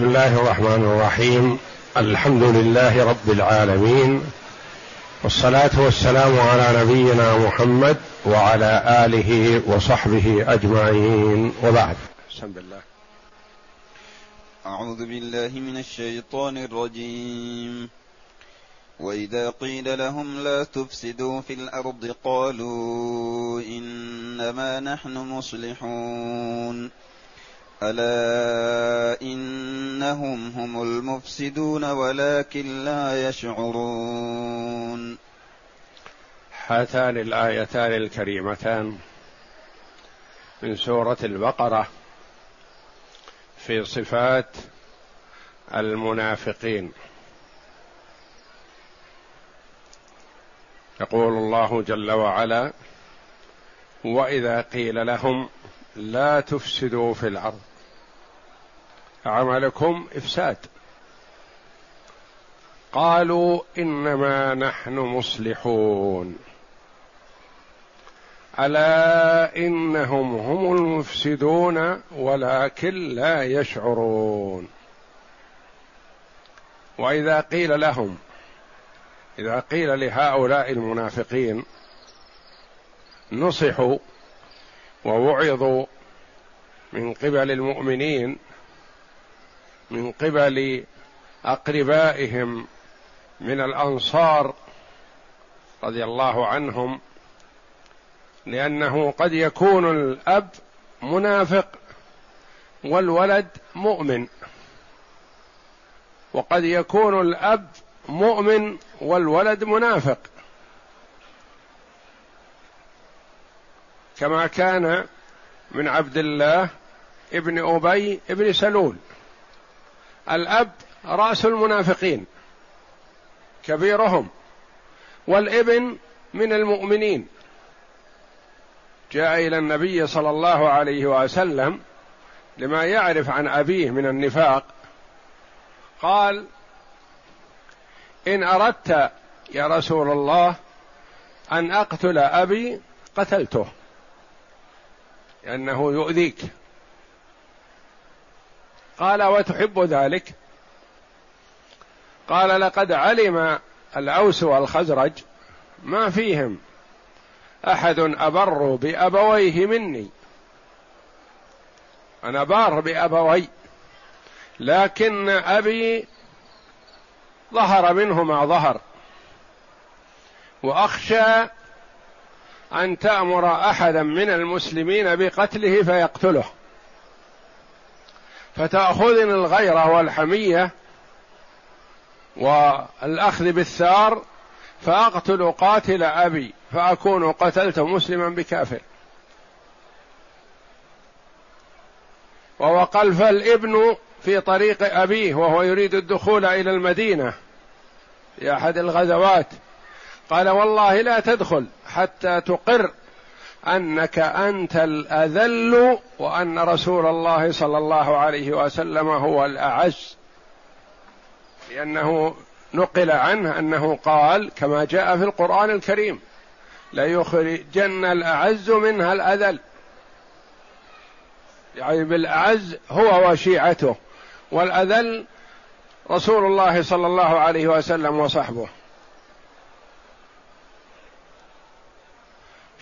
بسم الله الرحمن الرحيم. الحمد لله رب العالمين. والصلاة والسلام على نبينا محمد وعلى آله وصحبه أجمعين. وبعد. بسم الله أعوذ بالله من الشيطان الرجيم. وإذا قيل لهم لا تفسدوا في الأرض قالوا إنما نحن مصلحون. ألا إنهم هم المفسدون ولكن لا يشعرون. هاتان الآيتان الكريمتان من سورة البقرة في صفات المنافقين. يقول الله جل وعلا وإذا قيل لهم لا تفسدوا في الأرض. عملكم إفساد. قالوا إنما نحن مصلحون. ألا إنهم هم المفسدون ولكن لا يشعرون. وإذا قيل لهم إذا قيل لهؤلاء المنافقين نصحوا ووعظوا من قبل المؤمنين من قبل أقربائهم من الأنصار رضي الله عنهم لأنه قد يكون الأب منافق والولد مؤمن وقد يكون الأب مؤمن والولد منافق. كما كان من عبد الله ابن أبي ابن سلول. الأب رأس المنافقين كبيرهم والابن من المؤمنين. جاء إلى النبي صلى الله عليه وسلم لما يعرف عن أبيه من النفاق قال إن أردت يا رسول الله أن أقتل أبي قتلته. لأنه يؤذيك. قال وتحب ذلك؟ قال لقد علم الأوس والخزرج ما فيهم أحد أبر بأبويه مني. أنا بار بأبوي لكن أبي ظهر منه ما ظهر وأخشى أن تأمر أحدا من المسلمين بقتله فيقتله. فتأخذني الغيره والحمية والأخذ بالثار فأقتل قاتل أبي فأكون قتلت مسلما بكافر. ووقل فالابن في طريق أبيه وهو يريد الدخول إلى المدينة في أحد الغزوات. قال والله لا تدخل. حتى تقر أنك أنت الأذل وأن رسول الله صلى الله عليه وسلم هو الأعز. لأنه نقل عنه أنه قال كما جاء في القرآن الكريم ليخرجن الأعز منها الأذل. يعني بالأعز هو وشيعته والأذل رسول الله صلى الله عليه وسلم وصحبه.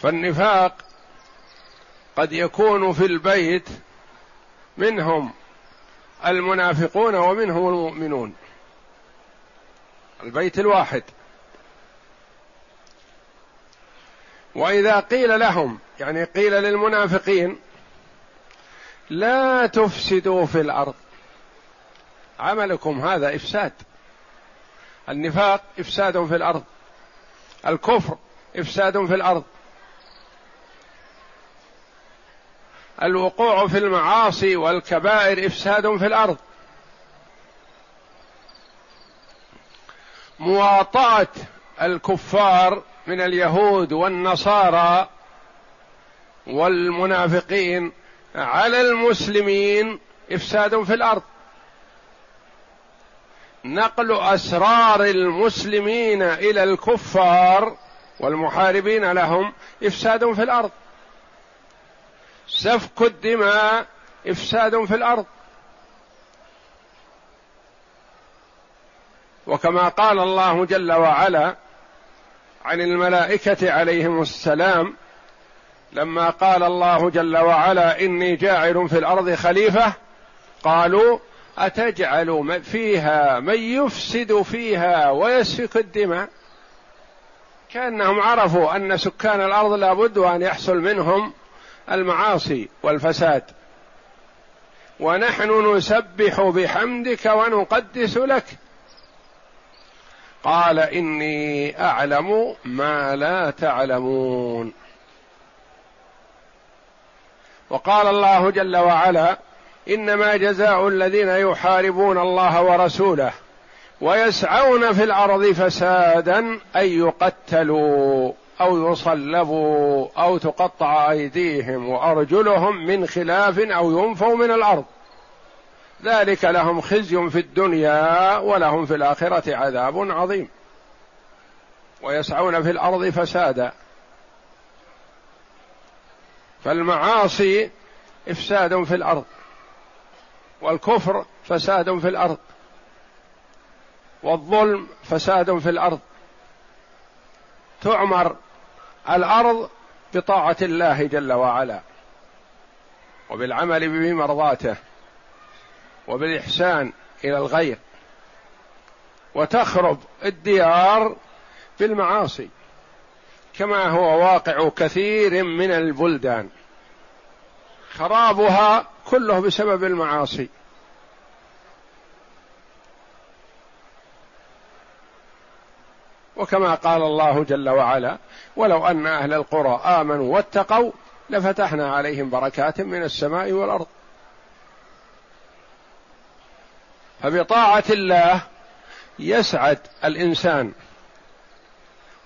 فالنفاق قد يكون في البيت منهم المنافقون ومنهم المؤمنون. البيت الواحد. وإذا قيل لهم يعني قيل للمنافقين لا تفسدوا في الأرض. عملكم هذا إفساد. النفاق إفساد في الأرض. الكفر إفساد في الأرض. الوقوع في المعاصي والكبائر إفساد في الأرض. مواطأة الكفار من اليهود والنصارى والمنافقين على المسلمين إفساد في الأرض. نقل أسرار المسلمين إلى الكفار والمحاربين لهم إفساد في الأرض. سفك الدماء إفساد في الأرض. وكما قال الله جل وعلا عن الملائكة عليهم السلام لما قال الله جل وعلا إني جاعل في الأرض خليفة قالوا أتجعل فيها من يفسد فيها ويسفك الدماء؟ كأنهم عرفوا أن سكان الأرض لابد أن يحصل منهم المعاصي والفساد. ونحن نسبح بحمدك ونقدس لك. قال إني أعلم ما لا تعلمون. وقال الله جل وعلا إنما جزاء الذين يحاربون الله ورسوله ويسعون في الأرض فسادا أن يقتلوا. أو يصلبوا أو تقطع أيديهم وأرجلهم من خلاف أو ينفوا من الأرض. ذلك لهم خزي في الدنيا ولهم في الآخرة عذاب عظيم. ويسعون في الأرض فسادا. فالمعاصي إفساد في الأرض. والكفر فساد في الأرض. والظلم فساد في الأرض. تعمر الأرض بطاعة الله جل وعلا وبالعمل بمرضاته وبالإحسان إلى الغير وتخرب الديار بالمعاصي كما هو واقع كثير من البلدان خرابها كله بسبب المعاصي. وكما قال الله جل وعلا ولو أن أهل القرى آمنوا واتقوا لفتحنا عليهم بركات من السماء والأرض. فبطاعة الله يسعد الإنسان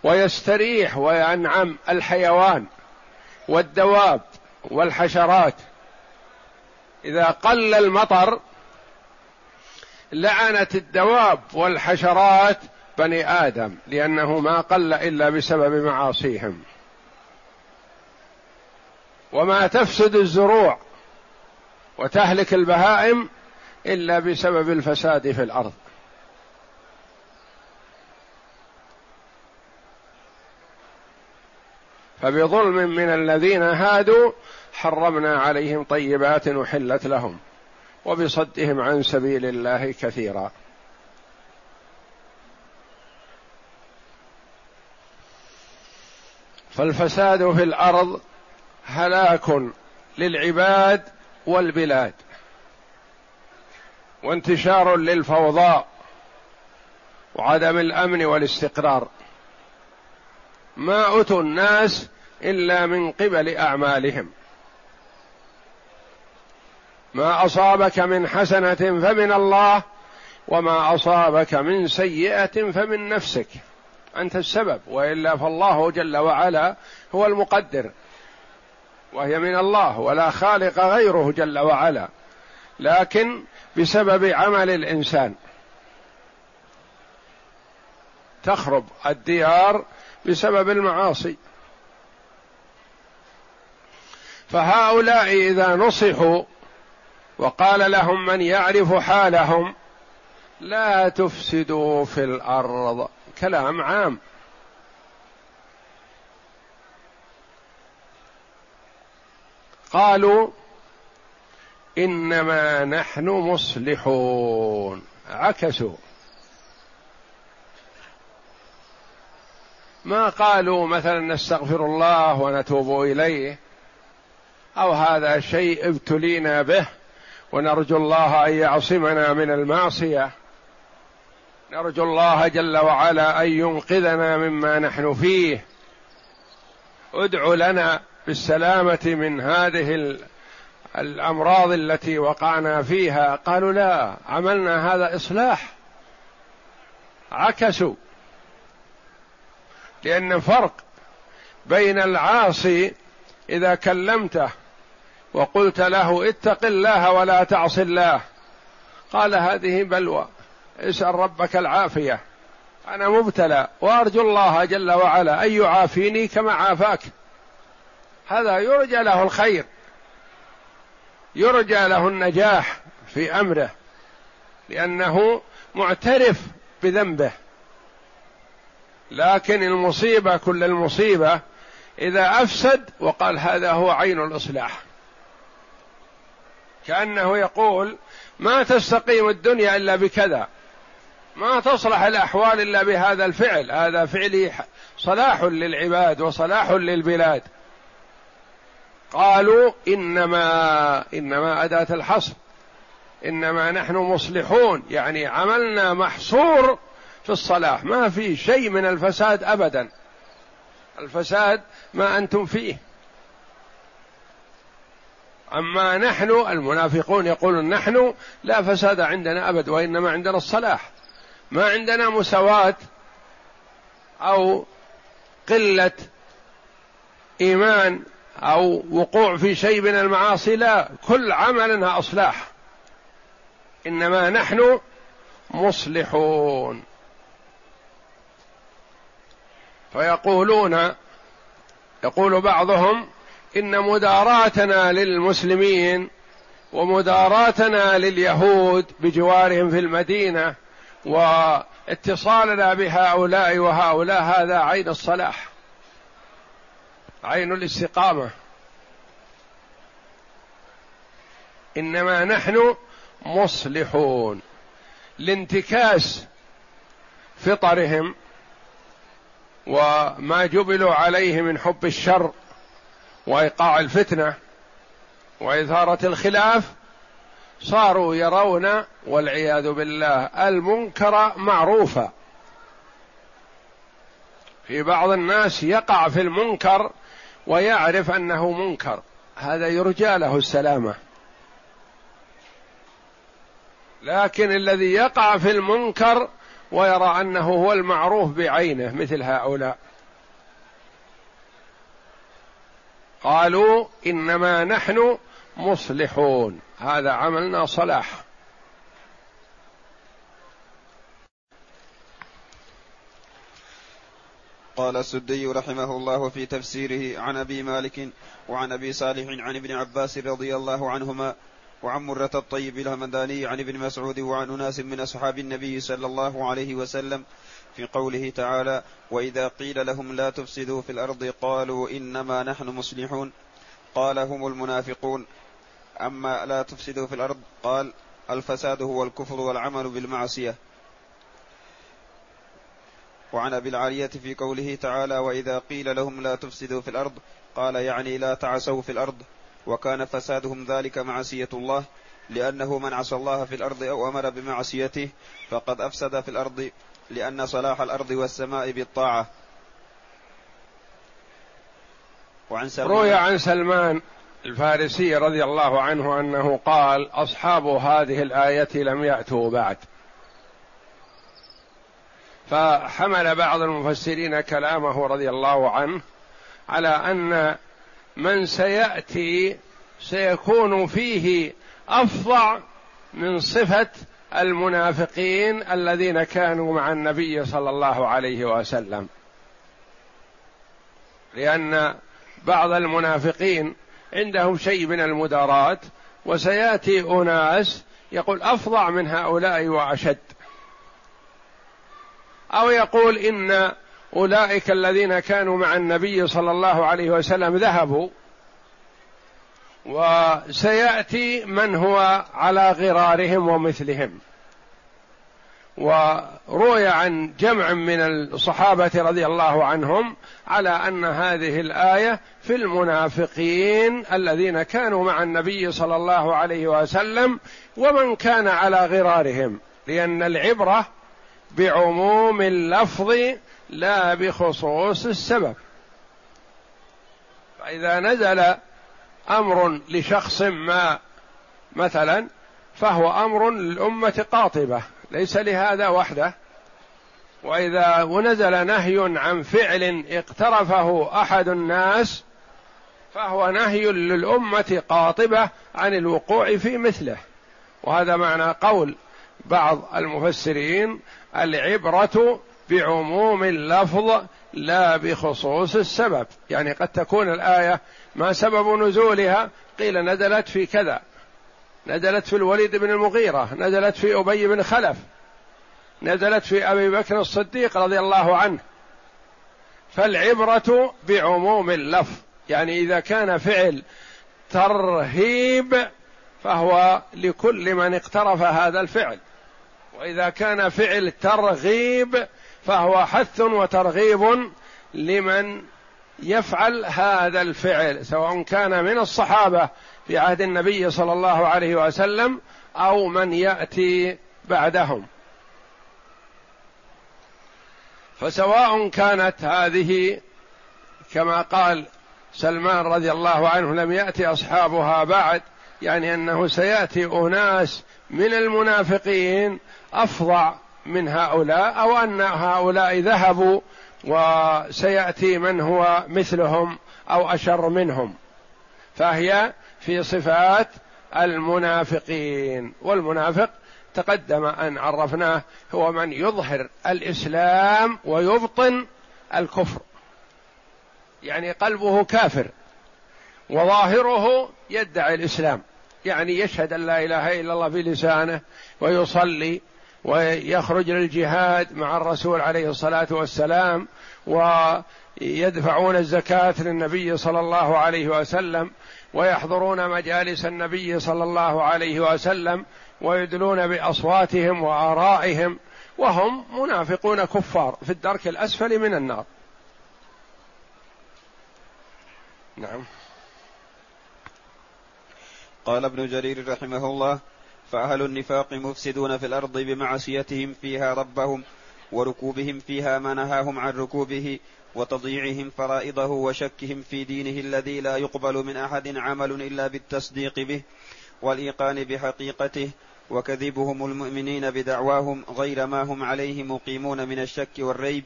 ويستريح وينعم الحيوان والدواب والحشرات. إذا قل المطر لعنت الدواب والحشرات بني آدم لأنه ما قل إلا بسبب معاصيهم. وما تفسد الزروع وتهلك البهائم إلا بسبب الفساد في الأرض. فبظلم من الذين هادوا حرمنا عليهم طيبات أحلت لهم وبصدهم عن سبيل الله كثيرا. فالفساد في الأرض هلاك للعباد والبلاد. وانتشار للفوضى وعدم الأمن والاستقرار. ما أتوا الناس إلا من قبل أعمالهم. ما أصابك من حسنة فمن الله وما أصابك من سيئة فمن نفسك. أنت السبب وإلا فالله جل وعلا هو المقدر وهي من الله ولا خالق غيره جل وعلا لكن بسبب عمل الإنسان. تخرب الديار بسبب المعاصي. فهؤلاء إذا نصحوا وقال لهم من يعرف حالهم لا تفسدوا في الأرض. كلام عام. قالوا إنما نحن مصلحون. عكسوا. ما قالوا مثلا نستغفر الله ونتوب إليه أو هذا شيء ابتلينا به ونرجو الله أن يعصمنا من المعصية. نرجو الله جل وعلا أن ينقذنا مما نحن فيه. ادع لنا بالسلامة من هذه الأمراض التي وقعنا فيها. قالوا لا عملنا هذا إصلاح. عكسوا. لأن فرق بين العاصي إذا كلمته وقلت له اتق الله ولا تعص الله. قال هذه بلوى. اسأل ربك العافية. أنا مبتلى وأرجو الله جل وعلا أن يعافيني كما عافاك. هذا يرجى له الخير. يرجى له النجاح في أمره لأنه معترف بذنبه. لكن المصيبة كل المصيبة إذا أفسد وقال هذا هو عين الإصلاح. كأنه يقول ما تستقيم الدنيا إلا بكذا. ما تصلح الأحوال إلا بهذا الفعل. هذا فعلي صلاح للعباد وصلاح للبلاد. قالوا إنما إنما أداة الحصر. إنما نحن مصلحون. يعني عملنا محصور في الصلاح. ما في شيء من الفساد ابدا. الفساد ما أنتم فيه. أما نحن المنافقون يقولون نحن لا فساد عندنا أبد وإنما عندنا الصلاح. ما عندنا مساواة أو قلة إيمان أو وقوع في شيء من المعاصي لا كل عملنا أصلاح. إنما نحن مصلحون. فيقولون يقول بعضهم إن مداراتنا للمسلمين ومداراتنا لليهود بجوارهم في المدينة واتصالنا بهؤلاء وهؤلاء هذا عين الصلاح عين الاستقامة. إنما نحن مصلحون لانتكاس فطرهم وما جبلوا عليه من حب الشر وإيقاع الفتنة واثاره الخلاف صاروا يرون والعياذ بالله المنكر معروفا. في بعض الناس يقع في المنكر ويعرف أنه منكر. هذا يرجى له السلامة. لكن الذي يقع في المنكر ويرى أنه هو المعروف بعينه مثل هؤلاء. قالوا إنما نحن مصلحون. هذا عملنا صلاح. قال السدي رحمه الله في تفسيره عن أبي مالك وعن أبي صالح عن ابن عباس رضي الله عنهما وعن مرة الطيب الهمداني عن ابن مسعود وعن أناس من أصحاب النبي صلى الله عليه وسلم في قوله تعالى وإذا قيل لهم لا تفسدوا في الأرض قالوا إنما نحن مصلحون قال هم المنافقون أما لا تفسدوا في الأرض قال الفساد هو الكفر والعمل بالمعصية. وعن أبي العالية في قوله تعالى وإذا قيل لهم لا تفسدوا في الأرض قال يعني لا تعسوا في الأرض. وكان فسادهم ذلك معصية الله لأنه من عصى الله في الأرض أو أمر بمعصيته فقد أفسد في الأرض لأن صلاح الأرض والسماء بالطاعة. وعن سلمان روي عن سلمان الفارسي رضي الله عنه أنه قال أصحاب هذه الآية لم يأتوا بعد. فحمل بعض المفسرين كلامه رضي الله عنه على أن من سيأتي سيكون فيه أفظع من صفة المنافقين الذين كانوا مع النبي صلى الله عليه وسلم. لأن بعض المنافقين عندهم شيء من المدارات وسيأتي أناس يقول أفظع من هؤلاء وأشد. أو يقول إن أولئك الذين كانوا مع النبي صلى الله عليه وسلم ذهبوا وسيأتي من هو على غرارهم ومثلهم. وروي عن جمع من الصحابة رضي الله عنهم على أن هذه الآية في المنافقين الذين كانوا مع النبي صلى الله عليه وسلم ومن كان على غرارهم لأن العبرة بعموم اللفظ لا بخصوص السبب. فإذا نزل أمر لشخص ما مثلا فهو أمر للأمة قاطبة. ليس لهذا وحده. وإذا ونزل نهي عن فعل اقترفه أحد الناس فهو نهي للأمة قاطبة عن الوقوع في مثله. وهذا معنى قول بعض المفسرين العبرة بعموم اللفظ لا بخصوص السبب. يعني قد تكون الآية ما سبب نزولها؟ قيل نزلت في كذا. نزلت في الوليد بن المغيرة نزلت في أبي بن خلف نزلت في أبي بكر الصديق رضي الله عنه. فالعبرة بعموم اللفظ يعني إذا كان فعل ترهيب فهو لكل من اقترف هذا الفعل. وإذا كان فعل ترغيب فهو حث وترغيب لمن يفعل هذا الفعل سواء كان من الصحابة في عهد النبي صلى الله عليه وسلم أو من يأتي بعدهم. فسواء كانت هذه كما قال سلمان رضي الله عنه لم يأتي أصحابها بعد يعني أنه سيأتي أناس من المنافقين أفظع من هؤلاء أو أن هؤلاء ذهبوا وسيأتي من هو مثلهم أو أشر منهم. فهي في صفات المنافقين والمنافق تقدم أن عرفناه هو من يظهر الإسلام ويبطن الكفر. يعني قلبه كافر وظاهره يدعي الإسلام. يعني يشهد أن لا إله إلا الله بلسانه ويصلي ويخرج للجهاد مع الرسول عليه الصلاة والسلام ويدفعون الزكاة للنبي صلى الله عليه وسلم. ويحضرون مجالس النبي صلى الله عليه وسلم ويدلون بأصواتهم وآرائهم وهم منافقون كفار في الدرك الأسفل من النار. نعم. قال ابن جرير رحمه الله فأهل النفاق مفسدون في الأرض بمعصيتهم فيها ربهم وركوبهم فيها ما نهاهم عن ركوبه وتضييعهم فرائضه وشكهم في دينه الذي لا يقبل من أحد عمل إلا بالتصديق به والإيقان بحقيقته وكذبهم المؤمنين بدعواهم غير ما هم عليه مقيمون من الشك والريب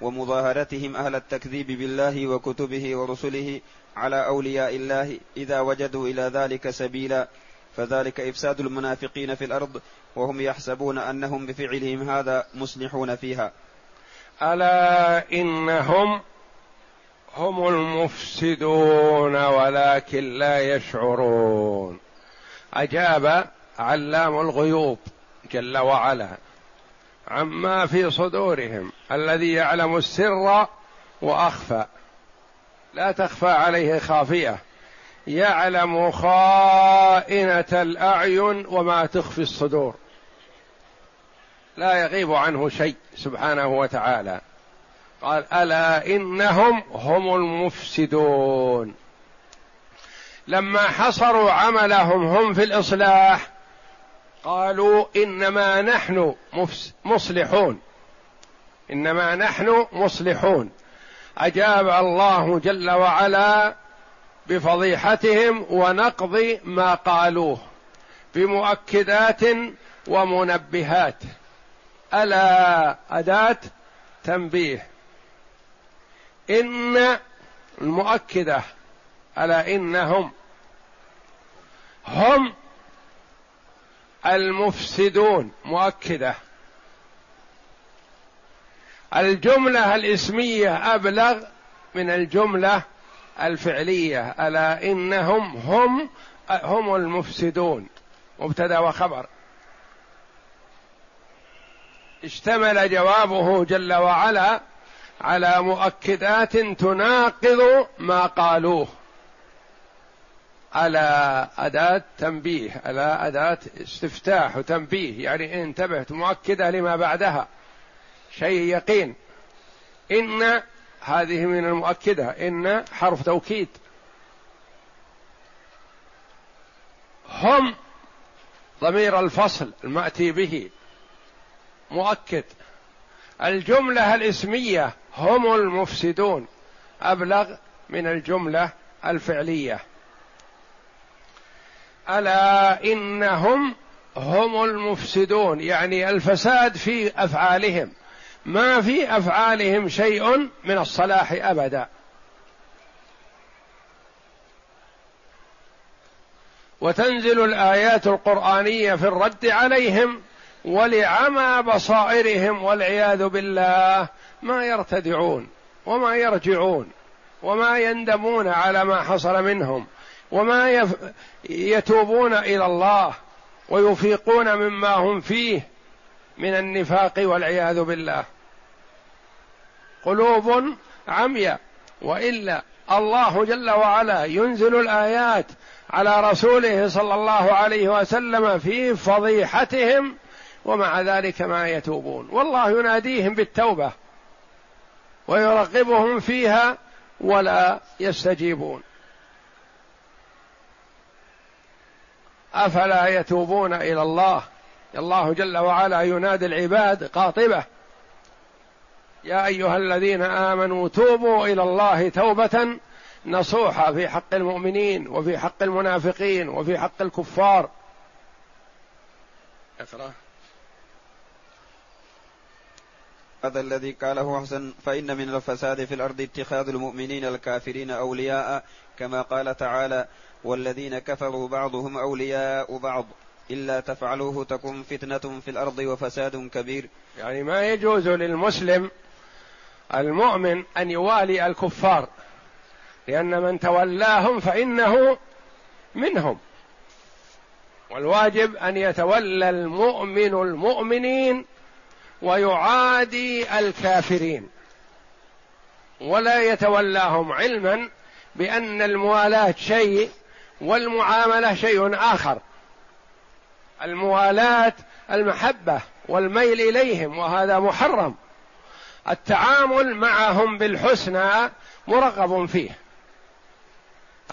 ومظاهرتهم أهل التكذيب بالله وكتبه ورسله على أولياء الله إذا وجدوا إلى ذلك سبيلا فذلك إفساد المنافقين في الأرض وهم يحسبون أنهم بفعلهم هذا مصلحون فيها. ألا إنهم هم المفسدون ولكن لا يشعرون. أجاب علام الغيوب جل وعلا عما في صدورهم الذي يعلم السر وأخفى. لا تخفى عليه خافية. يعلم خائنة الأعين وما تخفي الصدور. لا يغيب عنه شيء سبحانه وتعالى. قال ألا إنهم هم المفسدون. لما حصروا عملهم هم في الإصلاح قالوا إنما نحن مصلحون. إنما نحن مصلحون. أجاب الله جل وعلا بفضيحتهم ونقض ما قالوه بمؤكدات ومنبهات. ألا أداة تنبيه. إن المؤكدة الا إنهم هم المفسدون مؤكدة. الجملة الإسمية أبلغ من الجملة الفعلية ألا إنهم هم هم المفسدون. مبتدأ وخبر. اشتمل جوابه جل وعلا على مؤكدات تناقض ما قالوه. على أداة تنبيه على أداة استفتاح وتنبيه يعني انتبهت مؤكدة لما بعدها. شيء يقين. إن هذه من المؤكدة. إن حرف توكيد. هم ضمير الفصل المأتي به. مؤكد. الجملة الاسمية هم المفسدون. أبلغ من الجملة الفعلية. ألا إنهم هم المفسدون. يعني الفساد في أفعالهم. ما في أفعالهم شيء من الصلاح أبدا. وتنزل الآيات القرآنية في الرد عليهم ولعمى بصائرهم والعياذ بالله ما يرتدعون وما يرجعون وما يندمون على ما حصل منهم وما يف... يتوبون إلى الله ويفيقون مما هم فيه من النفاق والعياذ بالله. قلوب عمياء وإلا الله جل وعلا ينزل الآيات على رسوله صلى الله عليه وسلم في فضيحتهم ومع ذلك ما يتوبون. والله يناديهم بالتوبة ويرغبهم فيها ولا يستجيبون. أفلا يتوبون إلى الله؟ الله جل وعلا ينادي العباد قاطبة. يا أيها الذين آمنوا توبوا إلى الله توبة نصوحة في حق المؤمنين وفي حق المنافقين وفي حق الكفار. اقرأ. هذا الذي قاله حسن فإن من الفساد في الأرض اتخاذ المؤمنين الكافرين أولياء كما قال تعالى والذين كفروا بعضهم أولياء بعض إلا تفعلوه تكن فتنة في الأرض وفساد كبير. يعني ما يجوز للمسلم المؤمن أن يوالي الكفار لأن من تولاهم فإنه منهم. والواجب أن يتولى المؤمن المؤمنين ويعادي الكافرين. ولا يتولاهم علما بأن الموالاة شيء والمعاملة شيء آخر. الموالاة المحبة والميل إليهم وهذا محرم. التعامل معهم بالحسنى مرغب فيه.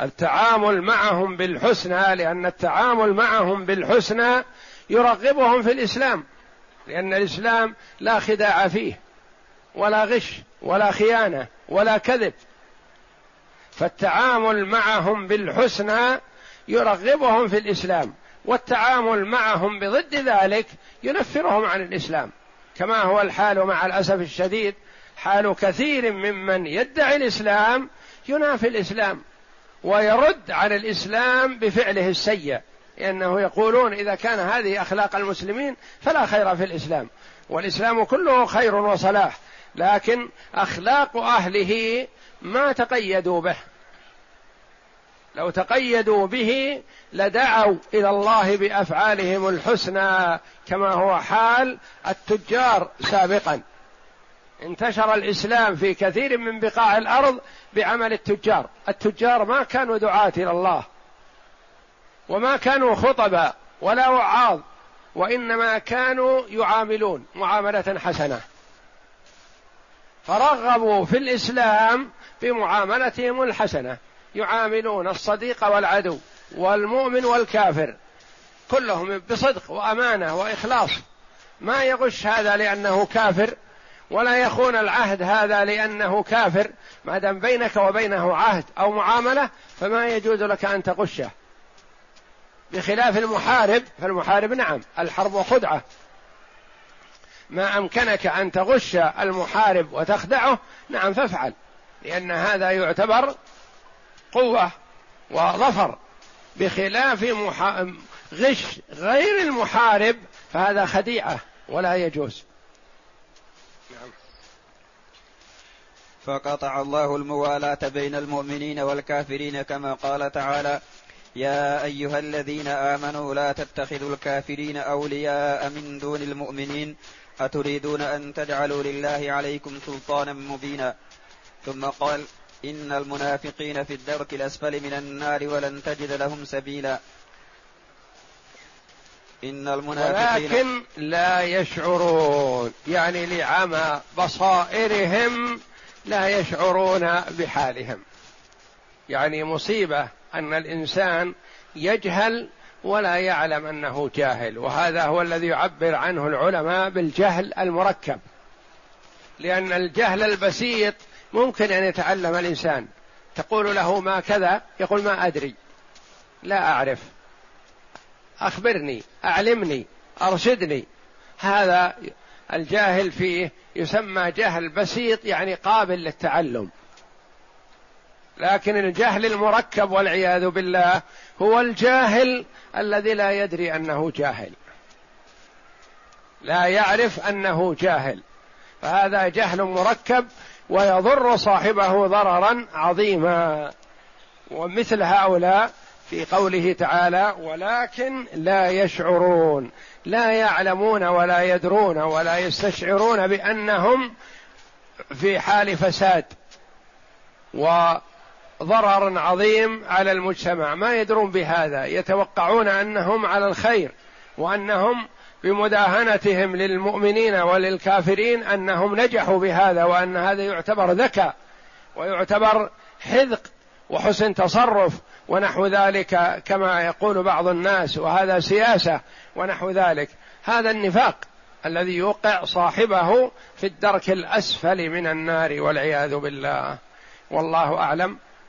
التعامل معهم بالحسنى لأن التعامل معهم بالحسنى يرغبهم في الإسلام. لأن الإسلام لا خداع فيه ولا غش ولا خيانة ولا كذب. فالتعامل معهم بالحسنى يرغبهم في الإسلام والتعامل معهم بضد ذلك ينفرهم عن الإسلام. كما هو الحال مع الأسف الشديد حال كثير ممن يدعي الإسلام ينافي الإسلام ويرد على الإسلام بفعله السيء. لأنه يقولون إذا كان هذه أخلاق المسلمين فلا خير في الإسلام والإسلام كله خير وصلاح لكن أخلاق أهله ما تقيدوا به. لو تقيدوا به لدعوا إلى الله بأفعالهم الحسنى كما هو حال التجار سابقا. انتشر الإسلام في كثير من بقاع الأرض بعمل التجار. التجار ما كانوا دعاة إلى الله. وما كانوا خطبا ولا وعاظ وإنما كانوا يعاملون معاملة حسنة. فرغبوا في الإسلام بمعاملتهم الحسنة. يعاملون الصديق والعدو والمؤمن والكافر كلهم بصدق وأمانة وإخلاص. ما يغش هذا لأنه كافر ولا يخون العهد هذا لأنه كافر. ما دام بينك وبينه عهد أو معاملة فما يجوز لك أن تغشه. بخلاف المحارب فالمحارب نعم الحرب خدعة. ما أمكنك أن تغش المحارب وتخدعه نعم فافعل لأن هذا يعتبر قوة وظفر. بخلاف محا... غش غير المحارب فهذا خديعة ولا يجوز. نعم. فقطع الله الموالاة بين المؤمنين والكافرين كما قال تعالى يا أيها الذين آمنوا لا تتخذوا الكافرين أولياء من دون المؤمنين. أتريدون أن تجعلوا لله عليكم سلطانا مبينا. ثم قال إن المنافقين في الدرك الأسفل من النار ولن تجد لهم سبيلا. إن المنافقين ولكن لا يشعرون يعني لعمى بصائرهم لا يشعرون بحالهم. يعني مصيبة أن الإنسان يجهل ولا يعلم أنه جاهل وهذا هو الذي يعبر عنه العلماء بالجهل المركب. لأن الجهل البسيط ممكن أن يتعلم الإنسان. تقول له ما كذا يقول ما أدري. لا أعرف. أخبرني أعلمني أرشدني. هذا الجاهل فيه يسمى جهل بسيط يعني قابل للتعلم. لكن الجهل المركب والعياذ بالله هو الجاهل الذي لا يدري أنه جاهل. لا يعرف أنه جاهل. فهذا جهل مركب ويضر صاحبه ضررا عظيما. ومثل هؤلاء في قوله تعالى ولكن لا يشعرون لا يعلمون ولا يدرون ولا يستشعرون بأنهم في حال فساد. وضرر عظيم على المجتمع. ما يدرون بهذا. يتوقعون أنهم على الخير وأنهم بمداهنتهم للمؤمنين وللكافرين أنهم نجحوا بهذا وأن هذا يعتبر ذكاء ويعتبر حذق وحسن تصرف ونحو ذلك كما يقول بعض الناس وهذا سياسة ونحو ذلك. هذا النفاق الذي يوقع صاحبه في الدرك الأسفل من النار والعياذ بالله. والله أعلم.